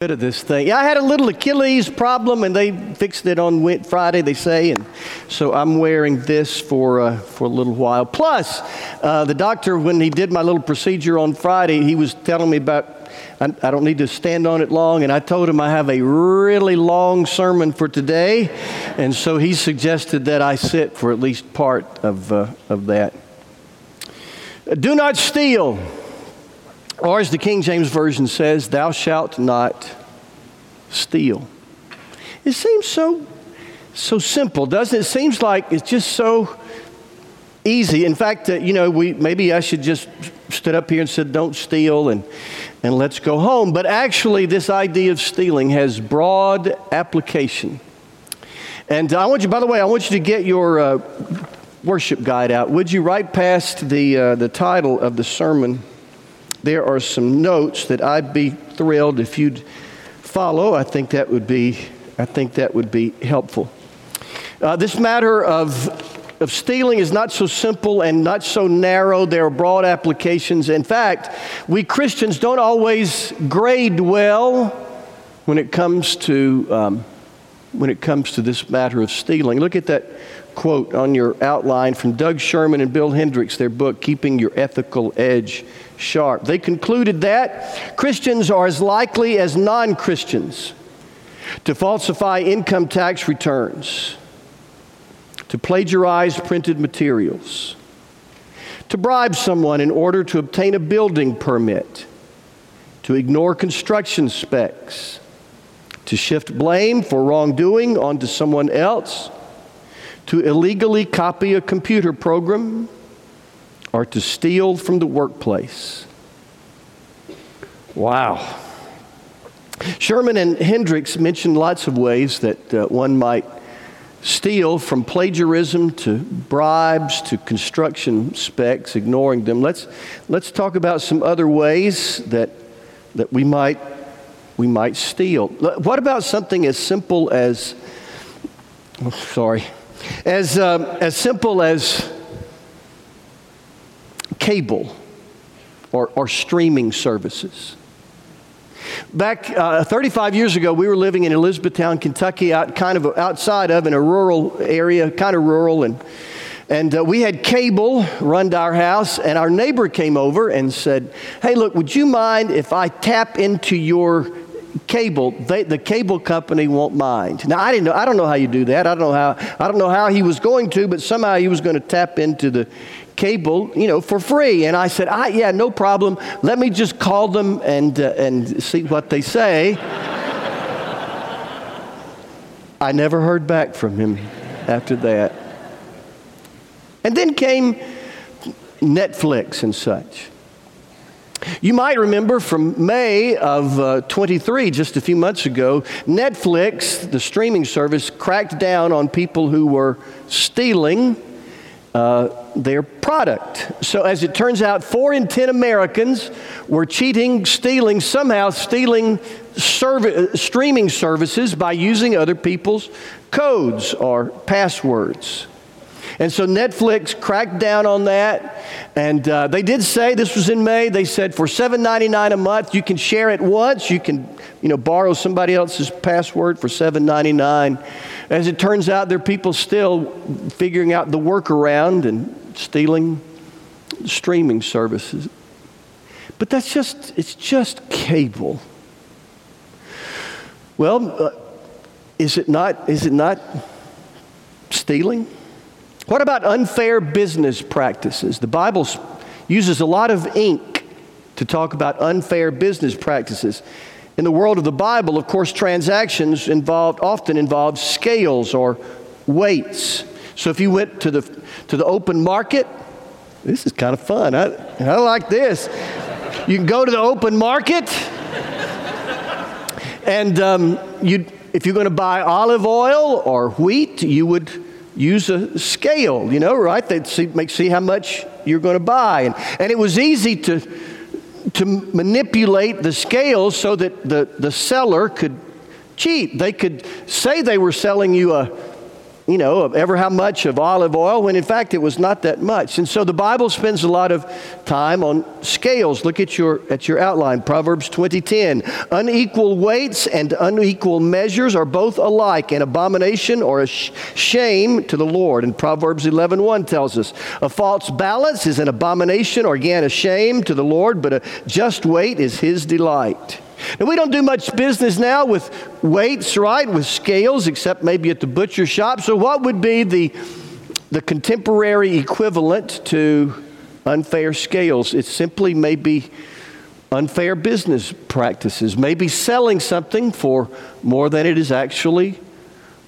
Bit of this thing. Yeah, I had a little Achilles problem, and they fixed it on Friday. They say, and so I'm wearing this for uh, for a little while. Plus, uh, the doctor, when he did my little procedure on Friday, he was telling me about I, I, don't need to stand on it long, and I told him I have a really long sermon for today, and so he suggested that I sit for at least part of uh, of that. Do not steal. Or as the King James Version says, thou shalt not steal. It seems so, so simple, doesn't it? It seems like it's just so easy. In fact, uh, you know, we, maybe I should just stood up here and said, don't steal and, and let's go home. But actually, this idea of stealing has broad application. And I want you, by the way, I want you to get your uh, worship guide out. Would you, right past the, uh, the title of the sermon? There are some notes that I'd be thrilled if you'd follow. I think that would be, I think that would be helpful. Uh, this matter of, of stealing is not so simple and not so narrow. There are broad applications. In fact, we Christians don't always grade well when it comes to, um, when it comes to this matter of stealing. Look at that quote on your outline from Doug Sherman and Bill Hendricks, their book, Keeping Your Ethical Edge Sharp. They concluded that Christians are as likely as non Christians to falsify income tax returns, to plagiarize printed materials, to bribe someone in order to obtain a building permit, to ignore construction specs, to shift blame for wrongdoing onto someone else to illegally copy a computer program or to steal from the workplace. Wow. Sherman and Hendricks mentioned lots of ways that uh, one might steal from plagiarism to bribes to construction specs, ignoring them. Let's, let's talk about some other ways that, that we, might, we might steal. What about something as simple as, oh, sorry, as, um, as simple as cable or, or streaming services. Back uh, 35 years ago, we were living in Elizabethtown, Kentucky, out kind of outside of in a rural area, kind of rural, and and uh, we had cable run to our house, and our neighbor came over and said, "Hey, look, would you mind if I tap into your cable, they, the cable company won't mind. Now I didn't know. I don't know how you do that. I don't know how. I don't know how he was going to, but somehow he was going to tap into the cable, you know, for free. And I said, I, yeah, no problem. Let me just call them and uh, and see what they say. I never heard back from him after that. And then came Netflix and such. You might remember from May of uh, 23, just a few months ago, Netflix, the streaming service, cracked down on people who were stealing uh, their product. So, as it turns out, four in 10 Americans were cheating, stealing, somehow stealing serv- streaming services by using other people's codes or passwords. And so Netflix cracked down on that. And uh, they did say, this was in May, they said for $7.99 a month, you can share it once. You can, you know, borrow somebody else's password for $7.99. As it turns out, there are people still figuring out the workaround and stealing streaming services. But that's just, it's just cable. Well, uh, is it not, is it not stealing? What about unfair business practices? The Bible uses a lot of ink to talk about unfair business practices. In the world of the Bible, of course, transactions involved often involve scales or weights. So if you went to the to the open market, this is kind of fun. I, I like this. You can go to the open market, and um, you if you're going to buy olive oil or wheat, you would use a scale, you know, right? They'd see, make, see how much you're going to buy. And, and it was easy to, to manipulate the scales so that the, the seller could cheat. They could say they were selling you a, you know, of ever how much of olive oil when in fact it was not that much. And so the Bible spends a lot of time on scales. Look at your at your outline, Proverbs 20:10. Unequal weights and unequal measures are both alike, an abomination or a sh- shame to the Lord. And Proverbs 11:1 1 tells us, a false balance is an abomination or again a shame to the Lord, but a just weight is his delight. And we don't do much business now with weights, right? With scales, except maybe at the butcher shop. So, what would be the, the contemporary equivalent to unfair scales? It simply may be unfair business practices, maybe selling something for more than it is actually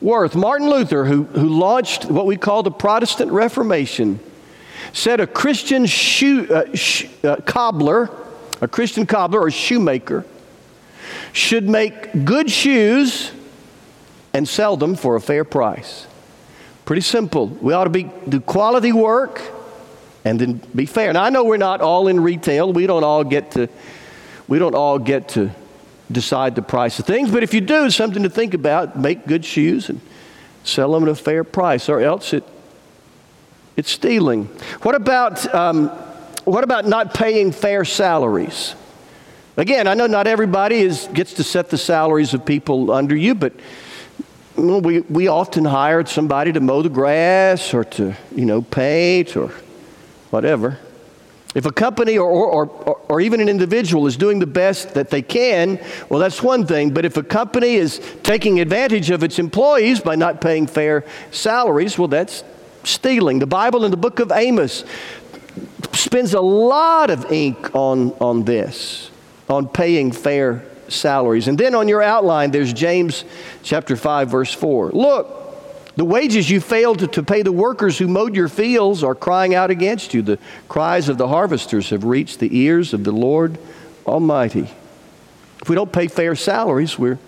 worth. Martin Luther, who, who launched what we call the Protestant Reformation, said a Christian shoe, uh, sh- uh, cobbler, a Christian cobbler or shoemaker, should make good shoes and sell them for a fair price. Pretty simple. We ought to be, do quality work and then be fair. Now I know we're not all in retail. We don't all get to we don't all get to decide the price of things, but if you do, something to think about. Make good shoes and sell them at a fair price, or else it it's stealing. What about um, what about not paying fair salaries? Again, I know not everybody is, gets to set the salaries of people under you, but we, we often hired somebody to mow the grass or to, you know, paint or whatever. If a company or, or, or, or, even an individual is doing the best that they can, well, that's one thing. But if a company is taking advantage of its employees by not paying fair salaries, well, that's stealing. The Bible in the book of Amos spends a lot of ink on, on this on paying fair salaries. And then on your outline, there's James chapter 5, verse 4. Look, the wages you failed to, pay the workers who mowed your fields are crying out against you. The cries of the harvesters have reached the ears of the Lord Almighty. If we don't pay fair salaries, we're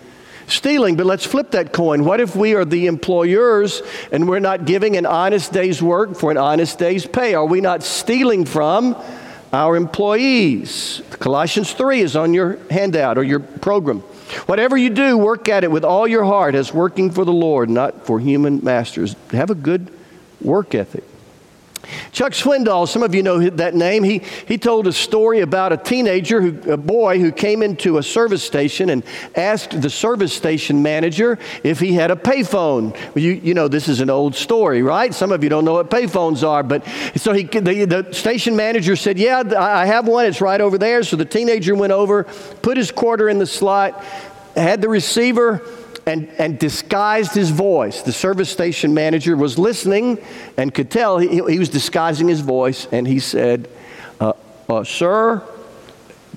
stealing. But let's flip that coin. What if we are the employers and we're not giving an honest day's work for an honest day's pay? Are we not stealing from our employees. Colossians 3 is on your handout or your program. Whatever you do, work at it with all your heart as working for the Lord, not for human masters. Have a good work ethic. Chuck Swindoll, some of you know that name. He, he told a story about a teenager, who, a boy who came into a service station and asked the service station manager if he had a payphone. You, you know, this is an old story, right? Some of you don't know what payphones are. But so he, the, the station manager said, Yeah, I have one. It's right over there. So the teenager went over, put his quarter in the slot, had the receiver and, and disguised his voice. The service station manager was listening and could tell he, he was disguising his voice, and he said, uh, uh, Sir,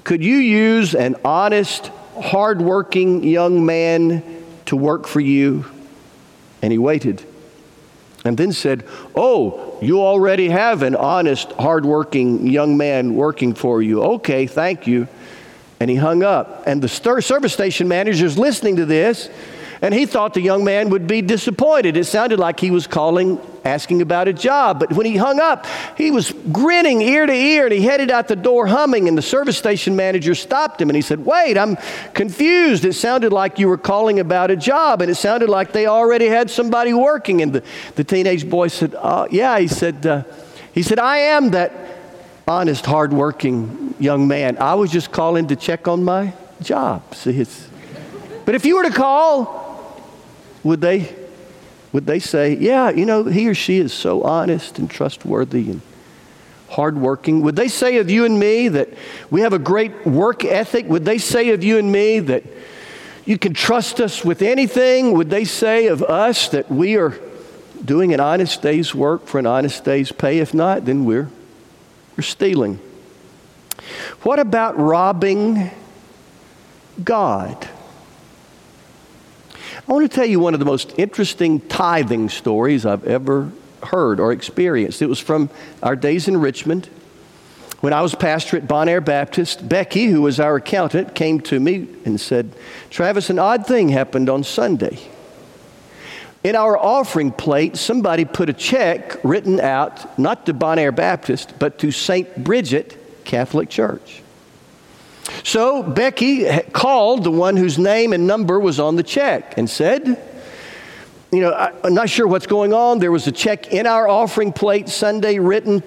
could you use an honest, hardworking young man to work for you? And he waited and then said, Oh, you already have an honest, hardworking young man working for you. Okay, thank you. And he hung up. And the service station manager is listening to this and he thought the young man would be disappointed. It sounded like he was calling, asking about a job. But when he hung up, he was grinning ear to ear and he headed out the door humming. And the service station manager stopped him and he said, Wait, I'm confused. It sounded like you were calling about a job and it sounded like they already had somebody working. And the, the teenage boy said, uh, Yeah. He said, uh, he said, I am that honest, hardworking young man. I was just calling to check on my job. See, it's, but if you were to call would they, would they say, yeah, you know, he or she is so honest and trustworthy and hardworking? Would they say of you and me that we have a great work ethic? Would they say of you and me that you can trust us with anything? Would they say of us that we are doing an honest day's work for an honest day's pay? If not, then we're, we're stealing. What about robbing God? I want to tell you one of the most interesting tithing stories I've ever heard or experienced. It was from our days in Richmond. When I was pastor at Bon Air Baptist, Becky, who was our accountant, came to me and said, Travis, an odd thing happened on Sunday. In our offering plate, somebody put a check written out, not to Bon Air Baptist, but to St. Bridget Catholic Church. So Becky called the one whose name and number was on the check and said, you know, I, I'm not sure what's going on. There was a check in our offering plate Sunday written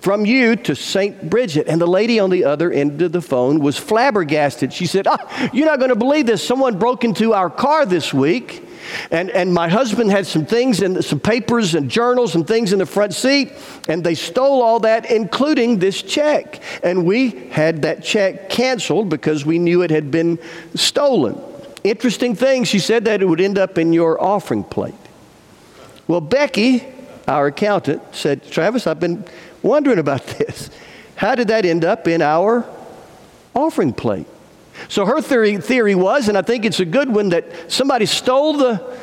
from you to St. Bridget. And the lady on the other end of the phone was flabbergasted. She said, oh, You're not going to believe this. Someone broke into our car this week. And, and my husband had some things and some papers and journals and things in the front seat, and they stole all that, including this check. And we had that check canceled because we knew it had been stolen. Interesting thing, she said that it would end up in your offering plate. Well, Becky, our accountant, said, Travis, I've been wondering about this. How did that end up in our offering plate? So her theory, theory was, and I think it's a good one, that somebody stole the,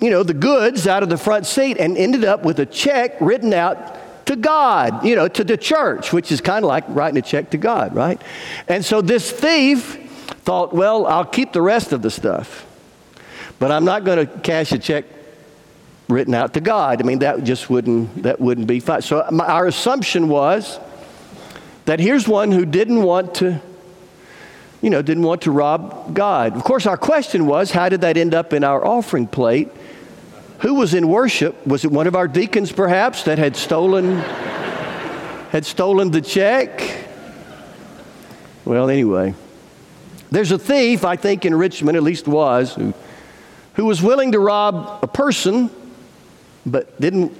you know, the goods out of the front seat and ended up with a check written out to God, you know, to the church, which is kind of like writing a check to God, right? And so this thief thought, well, I'll keep the rest of the stuff, but I'm not going to cash a check written out to God. I mean, that just wouldn't, that wouldn't be fine. So my, our assumption was that here's one who didn't want to, you know, didn't want to rob God. Of course, our question was, how did that end up in our offering plate? Who was in worship? Was it one of our deacons, perhaps, that had stolen, had stolen the check? Well, anyway, there's a thief, I think, in Richmond, at least was, who, who was willing to rob a person but didn't.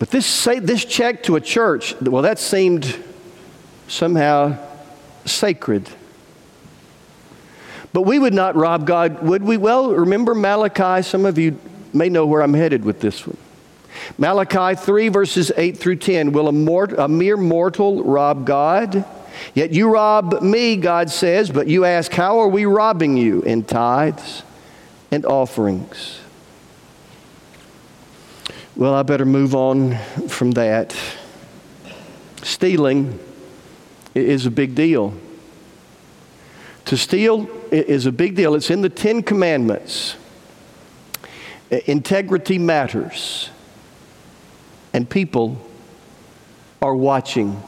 But this say this check to a church, well, that seemed somehow sacred. But we would not rob God, would we? Well, remember Malachi. Some of you may know where I'm headed with this one. Malachi 3, verses 8 through 10. Will a, mort- a mere mortal rob God? Yet you rob me, God says, but you ask, How are we robbing you? In tithes and offerings. Well, I better move on from that. Stealing is a big deal. To steal is a big deal. It's in the Ten Commandments. Integrity matters, and people are watching.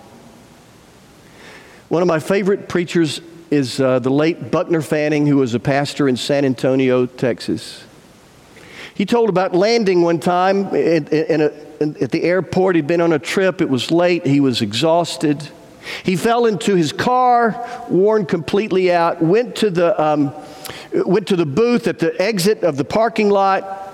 One of my favorite preachers is uh, the late Buckner Fanning, who was a pastor in San Antonio, Texas. He told about landing one time in, in a, in, at the airport. He'd been on a trip, it was late, he was exhausted. He fell into his car, worn completely out, went to the, um, went to the booth at the exit of the parking lot,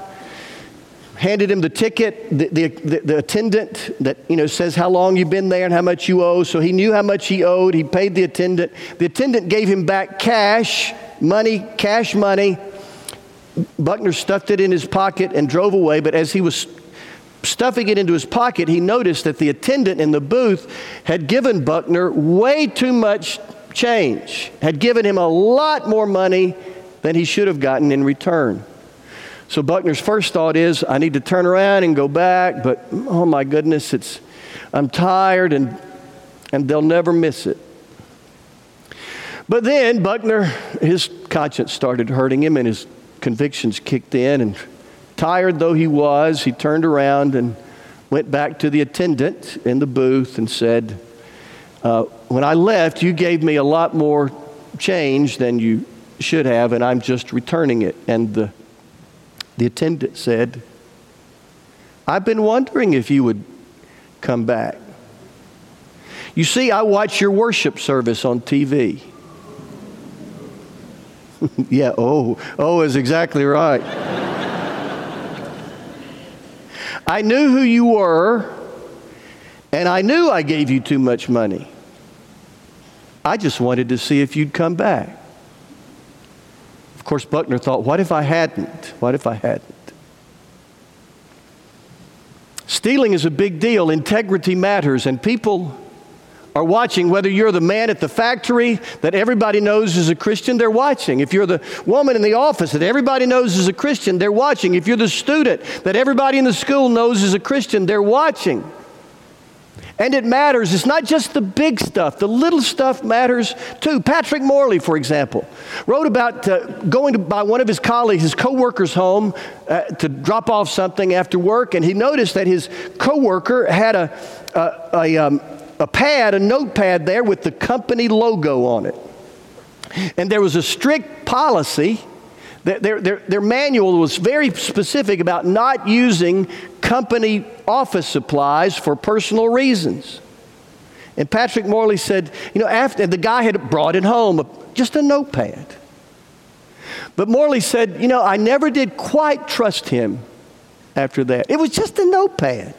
handed him the ticket. The, the, the, the, attendant that you know says how long you've been there and how much you owe. So he knew how much he owed. He paid the attendant. The attendant gave him back cash, money, cash money. Buckner stuffed it in his pocket and drove away, but as he was stuffing it into his pocket, he noticed that the attendant in the booth had given Buckner way too much change, had given him a lot more money than he should have gotten in return. So Buckner's first thought is, I need to turn around and go back, but oh my goodness, it's I'm tired and and they'll never miss it. But then Buckner, his conscience started hurting him and his convictions kicked in, and tired though he was, he turned around and went back to the attendant in the booth and said, uh, When I left, you gave me a lot more change than you should have, and I'm just returning it. And the, the attendant said, I've been wondering if you would come back. You see, I watch your worship service on TV. yeah, oh, oh is exactly right. I knew who you were, and I knew I gave you too much money. I just wanted to see if you'd come back. Of course, Buckner thought, what if I hadn't? What if I hadn't? Stealing is a big deal. Integrity matters, and people are watching, whether you're the man at the factory that everybody knows is a Christian, they're watching. If you're the woman in the office that everybody knows is a Christian, they're watching. If you're the student that everybody in the school knows is a Christian, they're watching. And it matters. It's not just the big stuff, the little stuff matters too. Patrick Morley, for example, wrote about uh, going to, by one of his colleagues, his coworker's home uh, to drop off something after work, and he noticed that his coworker had a, a, a um, a pad, a notepad there with the company logo on it. And there was a strict policy Their, their, their manual was very specific about not using company office supplies for personal reasons. And Patrick Morley said, you know, after the guy had brought it home, just a notepad. But Morley said, you know, I never did quite trust him after that. It was just a notepad.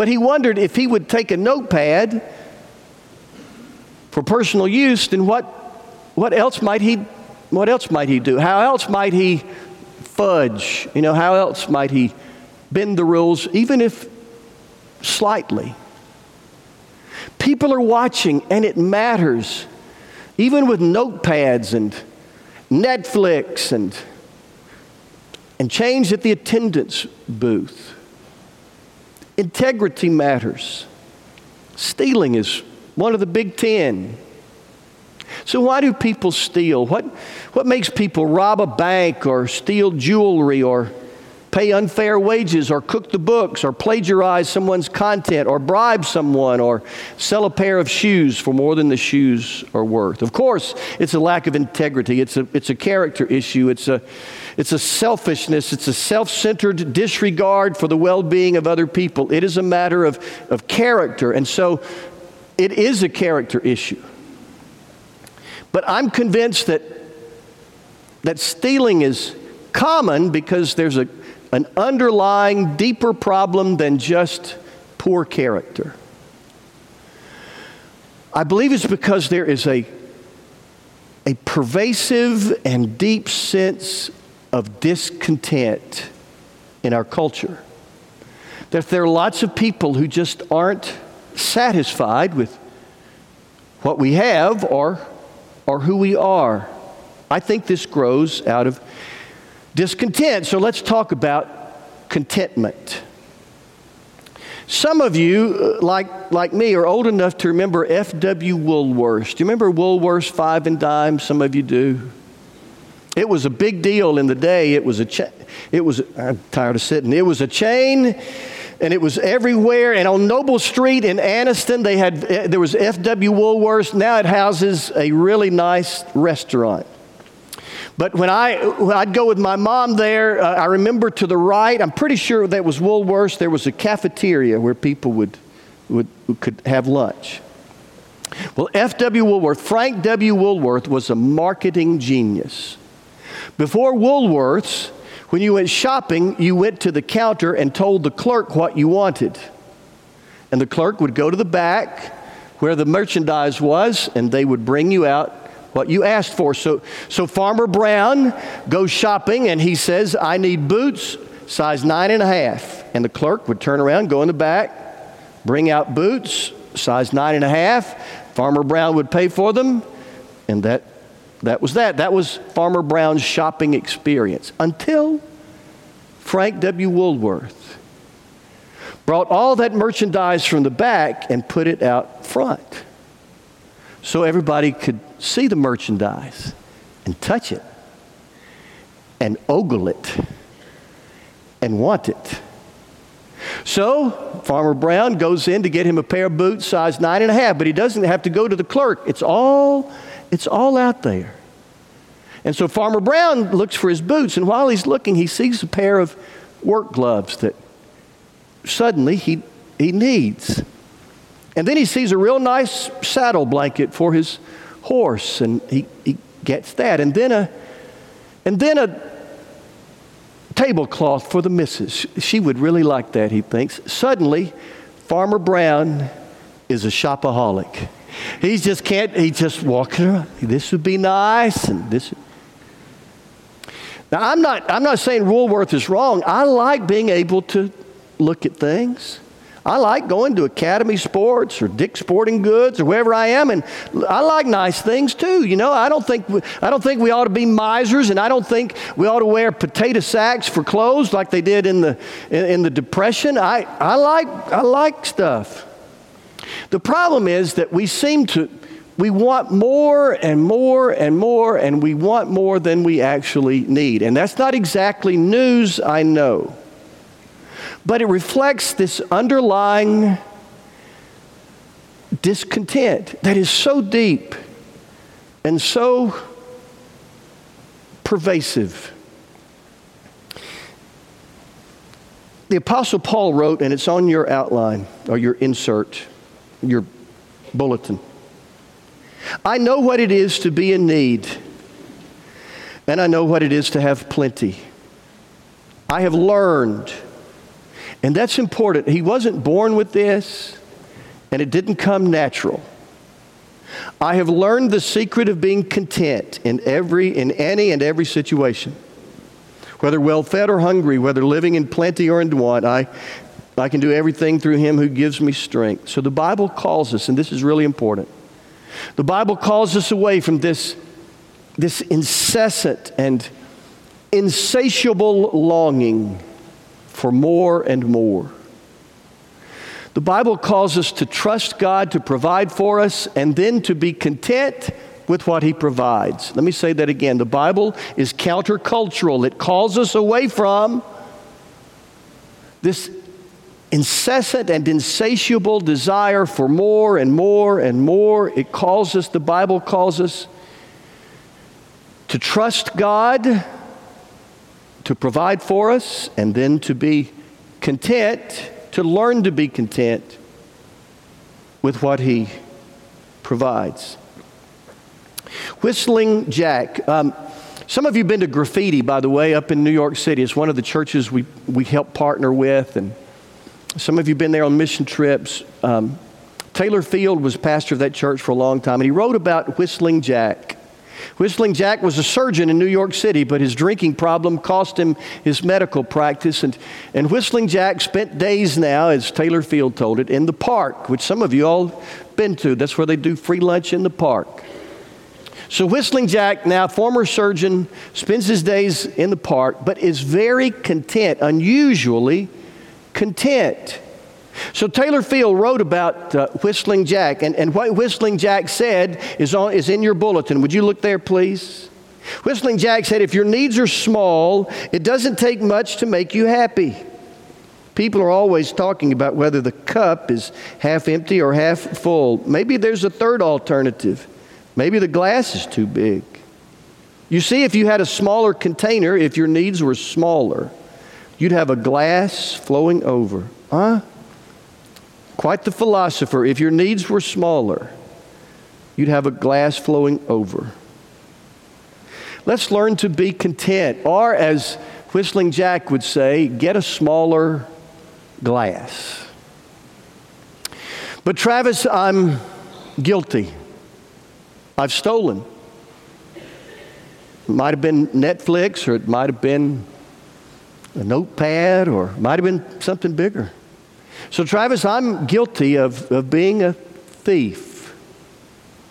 But he wondered if he would take a notepad for personal use, then what, what else might he what else might he do? How else might he fudge? You know, how else might he bend the rules, even if slightly? People are watching, and it matters. Even with notepads and Netflix and, and change at the attendance booth. Integrity matters. Stealing is one of the big ten. So, why do people steal? What, what makes people rob a bank or steal jewelry or pay unfair wages or cook the books or plagiarize someone's content or bribe someone or sell a pair of shoes for more than the shoes are worth? Of course, it's a lack of integrity, it's a, it's a character issue, it's a, it's a selfishness, it's a self centered disregard for the well being of other people. It is a matter of, of character, and so it is a character issue. But I'm convinced that, that stealing is common because there's a, an underlying deeper problem than just poor character. I believe it's because there is a, a pervasive and deep sense of discontent in our culture. That there are lots of people who just aren't satisfied with what we have or or who we are. I think this grows out of discontent. So let's talk about contentment. Some of you, uh, like, like me, are old enough to remember F.W. Woolworths. Do you remember Woolworths five and dime? Some of you do. It was a big deal in the day. It was a cha- it was I'm tired of sitting. It was a chain and it was everywhere. And on Noble Street in Anniston, they had eh, there was F.W. Woolworths. Now it houses a really nice restaurant. But when, I, I'd go with my mom there, uh, I remember to the right, I'm pretty sure that was Woolworths, there was a cafeteria where people would, would, could have lunch. Well, F.W. Woolworth, Frank W. Woolworth was a marketing genius. Before Woolworths, when you went shopping, you went to the counter and told the clerk what you wanted. And the clerk would go to the back where the merchandise was, and they would bring you out what you asked for. So, so Farmer Brown goes shopping and he says, I need boots size nine and a half. And the clerk would turn around, go in the back, bring out boots size nine and a half. Farmer Brown would pay for them, and that that was that. That was Farmer Brown's shopping experience until Frank W. Woolworth brought all that merchandise from the back and put it out front so everybody could see the merchandise and touch it and ogle it and want it. So Farmer Brown goes in to get him a pair of boots size nine and a half, but he doesn't have to go to the clerk. It's all it's all out there. And so Farmer Brown looks for his boots, and while he's looking, he sees a pair of work gloves that suddenly he, he needs. And then he sees a real nice saddle blanket for his horse, and he, he gets that. And then a, and then a tablecloth for the missus. She would really like that, he thinks. Suddenly, Farmer Brown is a shopaholic. He just can't, he just walking around. This would be nice, and this. Now, I'm not, I'm not saying Woolworth is wrong. I like being able to look at things. I like going to Academy Sports or Dick's Sporting Goods or wherever I am, and I like nice things too. You know, I don't think we, I don't think we ought to be misers, and I don't think we ought to wear potato sacks for clothes like they did in the in, in the Depression. I, I like I like stuff. The problem is that we seem to, we want more and more and more, and we want more than we actually need. And that's not exactly news, I know. But it reflects this underlying discontent that is so deep and so pervasive. The Apostle Paul wrote, and it's on your outline or your insert, your bulletin. I know what it is to be in need, and I know what it is to have plenty. I have learned, and that's important. He wasn't born with this, and it didn't come natural. I have learned the secret of being content in every in any and every situation. Whether well fed or hungry, whether living in plenty or in want, I I can do everything through him who gives me strength. So the Bible calls us, and this is really important. The Bible calls us away from this, this incessant and insatiable longing for more and more. The Bible calls us to trust God to provide for us and then to be content with what He provides. Let me say that again. The Bible is countercultural, it calls us away from this incessant and insatiable desire for more and more and more. It calls us, the Bible calls us, to trust God to provide for us and then to be content, to learn to be content with what He provides. Whistling Jack. Um, some of you have been to Graffiti, by the way, up in New York City. It's one of the churches we, we help partner with. And some of you have been there on mission trips. Um, Taylor Field was pastor of that church for a long time, and he wrote about Whistling Jack. Whistling Jack was a surgeon in New York City, but his drinking problem cost him his medical practice. And, and Whistling Jack spent days now, as Taylor Field told it, in the park, which some of you all been to. That's where they do free lunch in the park. So Whistling Jack, now former surgeon, spends his days in the park, but is very content, unusually content. So Taylor Field wrote about uh, Whistling Jack, and, and what Whistling Jack said is, on, is in your bulletin. Would you look there, please? Whistling Jack said, If your needs are small, it doesn't take much to make you happy. People are always talking about whether the cup is half empty or half full. Maybe there's a third alternative. Maybe the glass is too big. You see, if you had a smaller container, if your needs were smaller, you'd have a glass flowing over. Huh? Quite the philosopher. If your needs were smaller, you'd have a glass flowing over. Let's learn to be content, or as Whistling Jack would say, get a smaller glass. But Travis, I'm guilty. I've stolen. It might have been Netflix, or it might have been a notepad, or it might have been something bigger. So, Travis, I'm guilty of, of being a thief.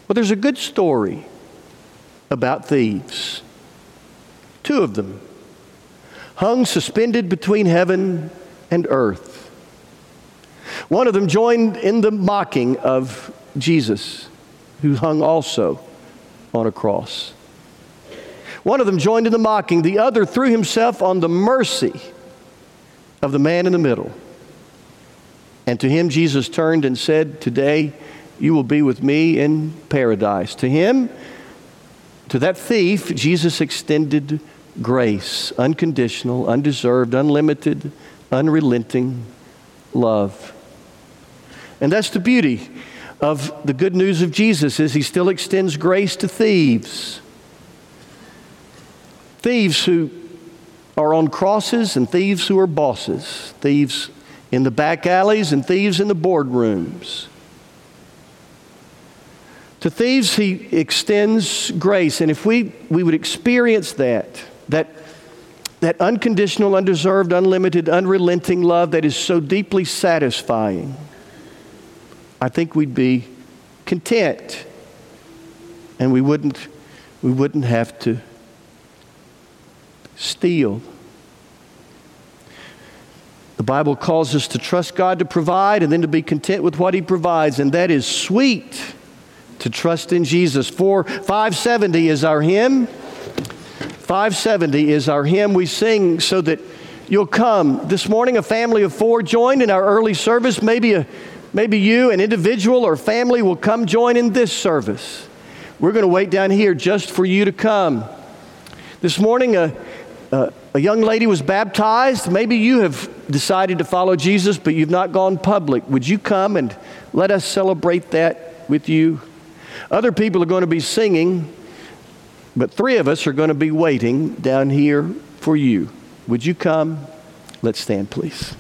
Well, there's a good story about thieves. Two of them hung suspended between heaven and earth. One of them joined in the mocking of Jesus, who hung also on a cross. One of them joined in the mocking, the other threw himself on the mercy of the man in the middle. And to him, Jesus turned and said, Today you will be with me in paradise. To him, to that thief, Jesus extended grace, unconditional, undeserved, unlimited, unrelenting love. And that's the beauty of the good news of Jesus is he still extends grace to thieves. Thieves who are on crosses and thieves who are bosses. Thieves in the back alleys and thieves in the boardrooms. To thieves, he extends grace. And if we, we would experience that, that, that unconditional, undeserved, unlimited, unrelenting love that is so deeply satisfying, I think we'd be content. And we wouldn't, we wouldn't have to steal. Bible calls us to trust God to provide and then to be content with what He provides, and that is sweet to trust in Jesus. 4 570 is our hymn. 570 is our hymn we sing so that you'll come. This morning, a family of four joined in our early service. Maybe, a, maybe you, an individual or family, will come join in this service. We're going to wait down here just for you to come. This morning, a, a, a young lady was baptized. Maybe you have decided to follow Jesus, but you've not gone public. Would you come and let us celebrate that with you? Other people are going to be singing, but three of us are going to be waiting down here for you. Would you come? Let's stand, please.